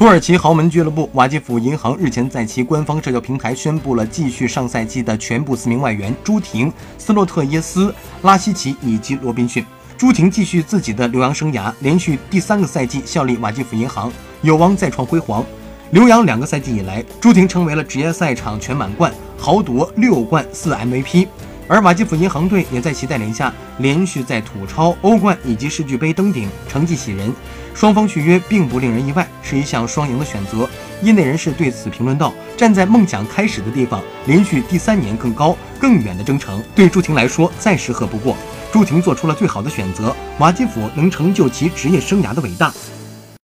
土耳其豪门俱乐部瓦基弗银行日前在其官方社交平台宣布了继续上赛季的全部四名外援朱婷、斯洛特耶斯、拉希奇以及罗宾逊。朱婷继续自己的留洋生涯，连续第三个赛季效力瓦基弗银行，有望再创辉煌。留洋两个赛季以来，朱婷成为了职业赛场全满贯，豪夺六冠四 MVP。而瓦基弗银行队也在其带领下，连续在土超、欧冠以及世俱杯登顶，成绩喜人。双方续约并不令人意外，是一项双赢的选择。业内人士对此评论道：“站在梦想开始的地方，连续第三年更高、更远的征程，对朱婷来说再适合不过。朱婷做出了最好的选择，瓦基弗能成就其职业生涯的伟大，